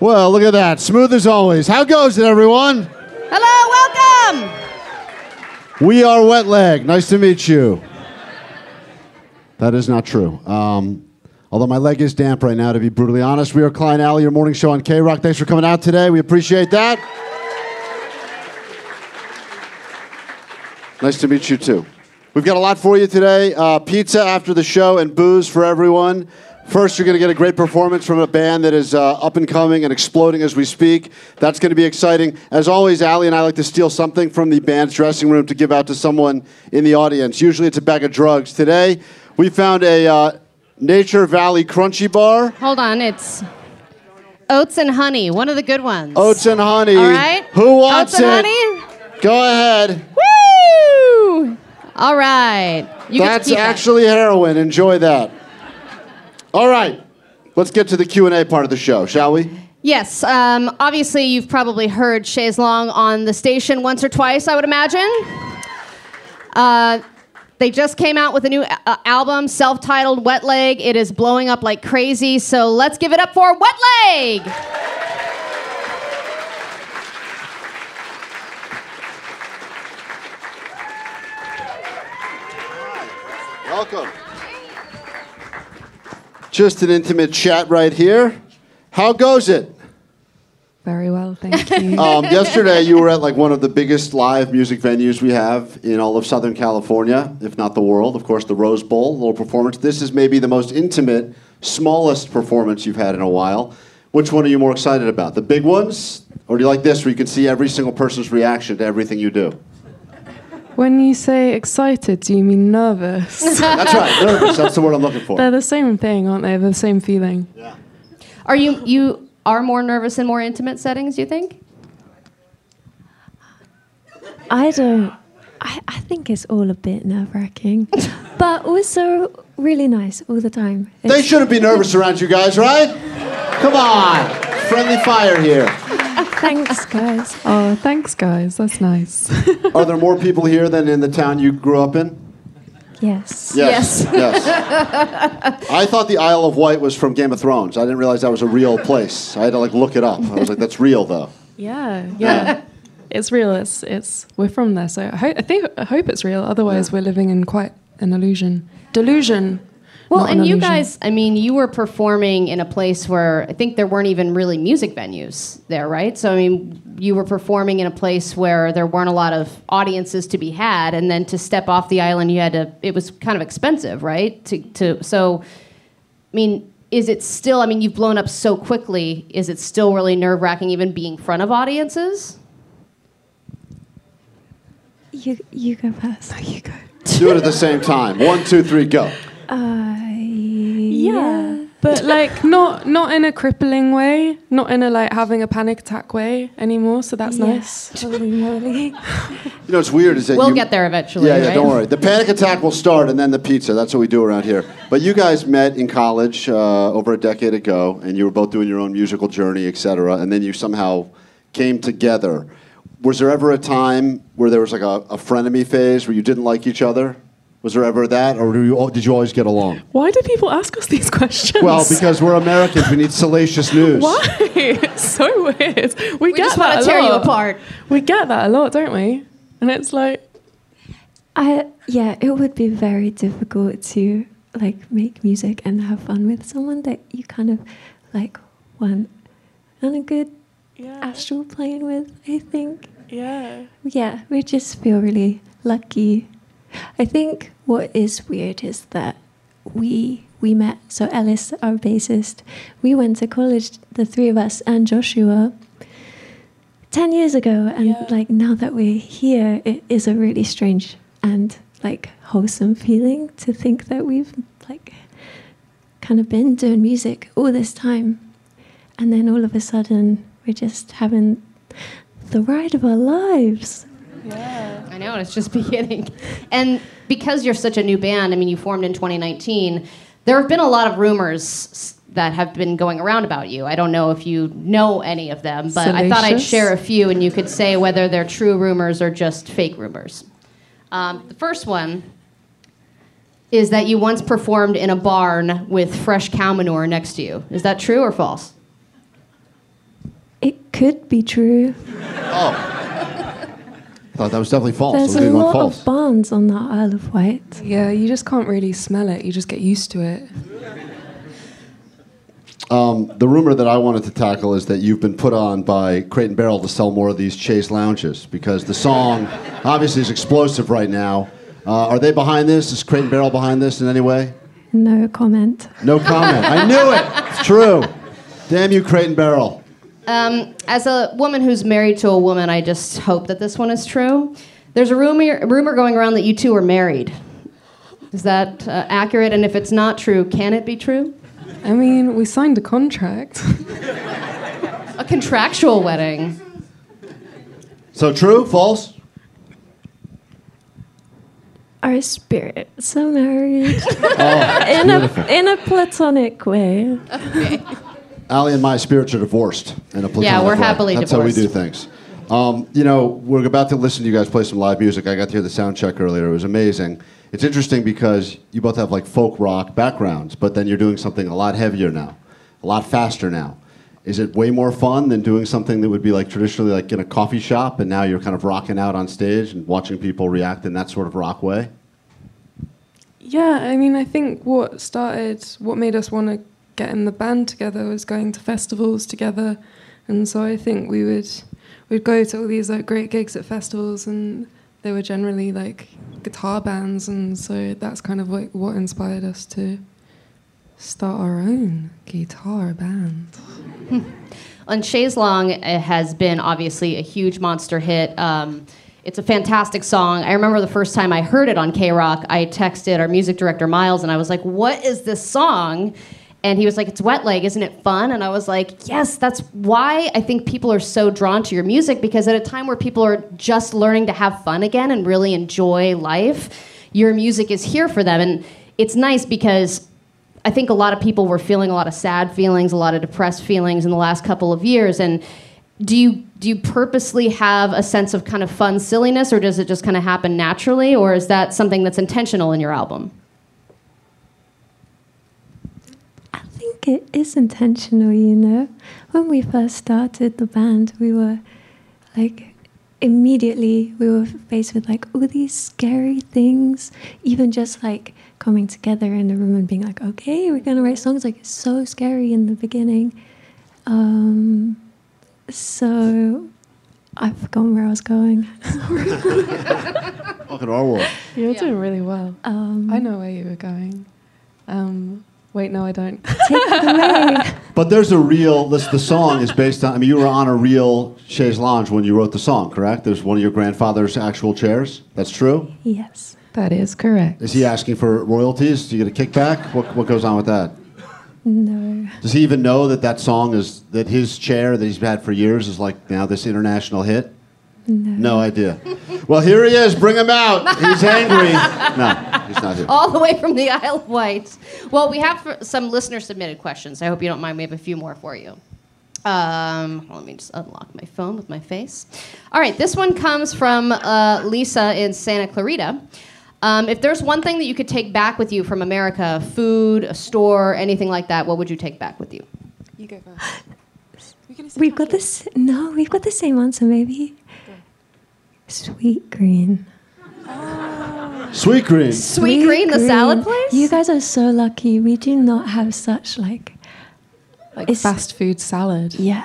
Well, look at that. Smooth as always. How goes it, everyone? Hello, welcome. We are Wet Leg. Nice to meet you. That is not true. Um, although my leg is damp right now, to be brutally honest. We are Klein Ally, your morning show on KROQ. Thanks for coming out today. We appreciate that. Nice to meet you, too. We've got a lot for you today uh, pizza after the show and booze for everyone. First, you're going to get a great performance from a band that is uh, up and coming and exploding as we speak. That's going to be exciting. As always, Ally and I like to steal something from the band's dressing room to give out to someone in the audience. Usually it's a bag of drugs. Today, we found a uh, Nature Valley Crunchy Bar. Hold on, it's oats and honey, one of the good ones. Oats and honey. All right. Who wants oats and it? honey? Go ahead. Woo! All right. You That's actually heroin. Enjoy that. All right. Let's get to the Q&A part of the show, shall we? Yes. Um, obviously, you've probably heard Chaise Longue on the station once or twice, I would imagine. Uh, they just came out with a new uh, album, self titled Wet Leg. It is blowing up like crazy. So let's give it up for Wet Leg. Welcome. Just an intimate chat right here. How goes it? Very well, thank you. Um, yesterday, you were at like one of the biggest live music venues we have in all of Southern California, if not the world. Of course, the Rose Bowl, little performance. This is maybe the most intimate, smallest performance you've had in a while. Which one are you more excited about? The big ones, or do you like this, where you can see every single person's reaction to everything you do? When you say excited, do you mean nervous? That's right, nervous. That's the word I'm looking for. They're the same thing, aren't they? They're the same feeling. Yeah. Are you you are more nervous in more intimate settings? You think? I don't. I, I think it's all a bit nerve wracking, but also really nice all the time. They shouldn't be nervous around you guys, right? Come on. Friendly fire here. Thanks, guys. Oh, thanks, guys. That's nice. Are there more people here than in the town you grew up in? Yes. Yes. Yes. I thought the Isle of Wight was from Game of Thrones. I didn't realize that was a real place. I had to like look it up. I was like, that's real though. yeah, yeah. It's real. It's it's. We're from there, so I, ho- I think I hope it's real. Otherwise, we're living in quite an illusion. Delusion. Well, not and you guys, I mean, you were performing in a place where I think there weren't even really music venues there, right? So, I mean, you were performing in a place where there weren't a lot of audiences to be had, and then to step off the island, you had to, it was kind of expensive, right? To, to So, I mean, is it still, I mean, you've blown up so quickly, is it still really nerve wracking even being in front of audiences? You you go first. you go. Do it at the same time. One, two, three, go. Uh, yeah. But like not not in a crippling way, not in a like having a panic attack way anymore. So that's nice. Holy moly. You know, it's weird is that We'll you, get there eventually. Yeah, yeah. right? Don't worry. The panic attack will start, and then the pizza. That's what we do around here. But you guys met in college uh, over a decade ago, and you were both doing your own musical journey, etc. And then you somehow came together. Was there ever a time where there was like a, a frenemy phase where you didn't like each other? Was there ever that, or do you, did you always get along? Why do people ask us these questions? Well, because we're Americans, we need salacious news. Why? It's so weird. We, We get just that want a to tear you lot. apart. We get that a lot, don't we? And it's like, I yeah, it would be very difficult to like make music and have fun with someone that you kind of like want on a good yeah, astral plane with. I think. yeah. Yeah, we just feel really lucky. I think what is weird is that we we met. So Ellis, our bassist, we went to college, the three of us and Joshua, ten years ago, and Yeah. like now that we're here, it is a really strange and like wholesome feeling to think that we've like kind of been doing music all this time, and then all of a sudden we're just having the ride of our lives. I know, and it's just beginning. And because you're such a new band, I mean, you formed in 2019, there have been a lot of rumors that have been going around about you. I don't know if you know any of them, but I thought I'd share a few and you could say whether they're true rumors or just fake rumors. Um, the first one is that you once performed in a barn with fresh cow manure next to you. Is that true or false? It could be true. I thought that was definitely false. There's I a lot false. of barns on the Isle of Wight. Yeah, you just can't really smell it. You just get used to it. The rumor that I wanted to tackle is that you've been put on by Crate and Barrel to sell more of these Chaise lounges because the song obviously is explosive right now. Uh, are they behind this? Is Crate and Barrel behind this in any way? No comment. No comment. I knew it. It's true. Damn you, Crate and Barrel. As a woman who's married to a woman, I just hope that this one is true. There's a rumor, rumor going around that you two are married. Is that uh, accurate? And if it's not true, can it be true? I mean, we signed a contract. A contractual wedding. So true? False? Our spirits are married Oh, in beautiful. a in a platonic way. Ally and my spirits are divorced in a platonic Yeah, we're way. happily That's how we do things. Um, you know, we're about to listen to you guys play some live music. I got to hear the sound check earlier. It was amazing. It's interesting because you both have like folk rock backgrounds, but then you're doing something a lot heavier now, a lot faster now. Is it way more fun than doing something that would be like traditionally like in a coffee shop, and now you're kind of rocking out on stage and watching people react in that sort of rock way? Yeah, I mean, I think what started, what made us want to get in the band together was going to festivals together, and so I think we would we'd go to all these like great gigs at festivals, and they were generally like guitar bands, and so that's kind of like what inspired us to start our own guitar band. And Chaise Longue has been obviously a huge monster hit. Um, it's a fantastic song. I remember the first time I heard it on KROQ, I texted our music director Miles and I was like, "What is this song?" And he was like, "It's Wet Leg, isn't it fun?" And I was like, "Yes, that's why I think people are so drawn to your music because at a time where people are just learning to have fun again and really enjoy life, your music is here for them." And it's nice because I think a lot of people were feeling a lot of sad feelings, a lot of depressed feelings in the last couple of years. And do you do you purposely have a sense of kind of fun silliness, or does it just kind of happen naturally, or is that something that's intentional in your album? I think it is intentional, you know. When we first started the band, we were like immediately we were faced with like all these scary things, even just like coming together in the room and being like, okay, we're gonna write songs. Like it's so scary in the beginning. Um, so I've forgotten where I was going. Welcome to our world. You're Yeah. doing really well. Um, I know where you were going. Um, wait, no, I don't. Take it away. But there's a real. This, the song is based on. I mean, you were on a real chaise lounge when you wrote the song, correct? There's one of your grandfather's actual chairs. That's true. yes. that is correct. Is he asking for royalties? Do you get a kickback? What, what goes on with that? No. Does he even know that that song is that his chair that he's had for years is like now this international hit? No. No idea. Well, here he is. Bring him out. He's angry. No, he's not here. All the way from the Isle of Wight. Well, we have some listener submitted questions. I hope you don't mind. We have a few more for you. Um, let me just unlock my phone with my face. All right, this one comes from uh, Lisa in Santa Clarita. Um, if there's one thing that you could take back with you from America, food, a store, anything like that, what would you take back with you? You go first. We've got this. No, we've got the same answer. Maybe. Sweetgreen. Sweetgreen. Sweet green, the salad place? You guys are so lucky. We do not have such like Like It's- fast food salad. yeah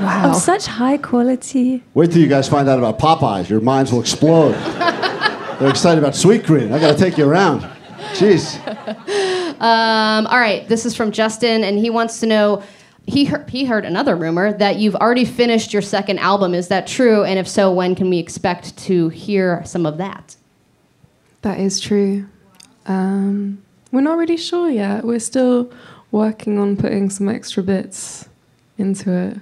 Wow. of such high quality. Wait till you guys find out about Popeyes. Your minds will explode. They're excited about Sweetgreen. I got to take you around. Jeez. Um, all right, this is from Justin, and he wants to know. He heard, he heard another rumor that you've already finished your second album. Is that true? And if so, when can we expect to hear some of that? That is true. Um, we're not really sure yet. We're still working on putting some extra bits into it.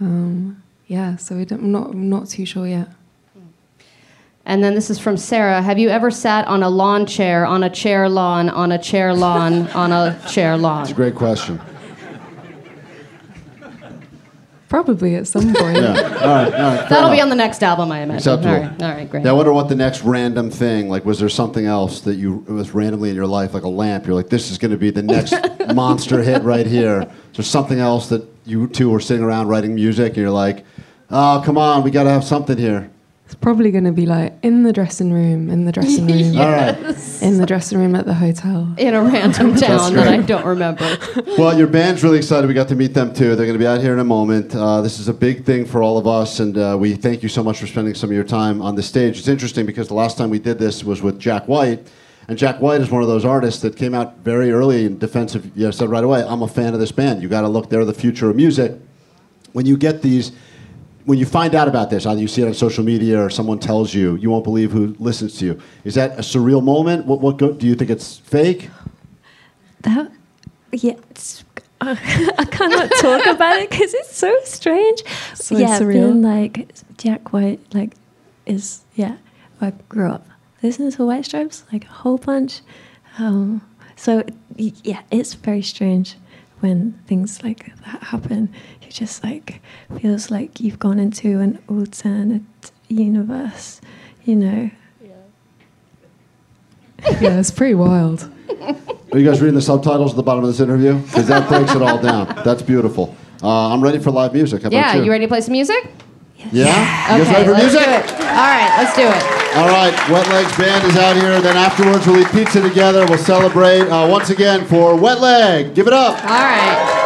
Um, yeah, so we don't, I'm not not too sure yet. And then this is from Sarah. Have you ever sat on a lawn chair, on a chair lawn, on a chair lawn, on a chair lawn? It's a great question. Probably at some point. Yeah. All right. All right. That'll be on the next album, I imagine. Acceptable. All right, all right, great. Yeah, I wonder what the next random thing, like, was there something else that you, it was randomly in your life, like a lamp? You're like, this is going to be the next monster hit right here. Is there something else that you two were sitting around writing music and you're like, oh, come on, we got to have something here? It's probably going to be like in the dressing room, in the dressing room, All right. in the dressing room at the hotel. in a random town that I don't remember. Well, your band's really excited. We got to meet them too. They're going to be out here in a moment. Uh, this is a big thing for all of us, and uh, we thank you so much for spending some of your time on the stage. It's interesting because the last time we did this was with Jack White, and Jack White is one of those artists that came out very early in defense of, you know, said right away, I'm a fan of this band. You got to look, they're the future of music. When you get these, when you find out about this, either you see it on social media or someone tells you, you won't believe who listens to you. Is that a surreal moment? What, what go, do you think it's fake? That, yeah, it's, I cannot talk about it because it's so strange. So yeah, surreal. feeling like Jack White, like, is yeah. I grew up listening to White Stripes like a whole bunch. Um, so yeah, it's very strange when things like that happen. You just like feels like you've gone into an alternate universe. You know, Yeah, it's pretty wild. Are you guys reading the subtitles at the bottom of this interview? Because that breaks it all down. That's beautiful. Uh, I'm ready for live music. How about Yeah, you? you ready to play some music? Yeah? You guys ready for music? All right, let's do it. All right, Wet Legs Band is out here. Then afterwards, we'll eat pizza together. We'll celebrate uh, once again for Wet Leg. Give it up. All right.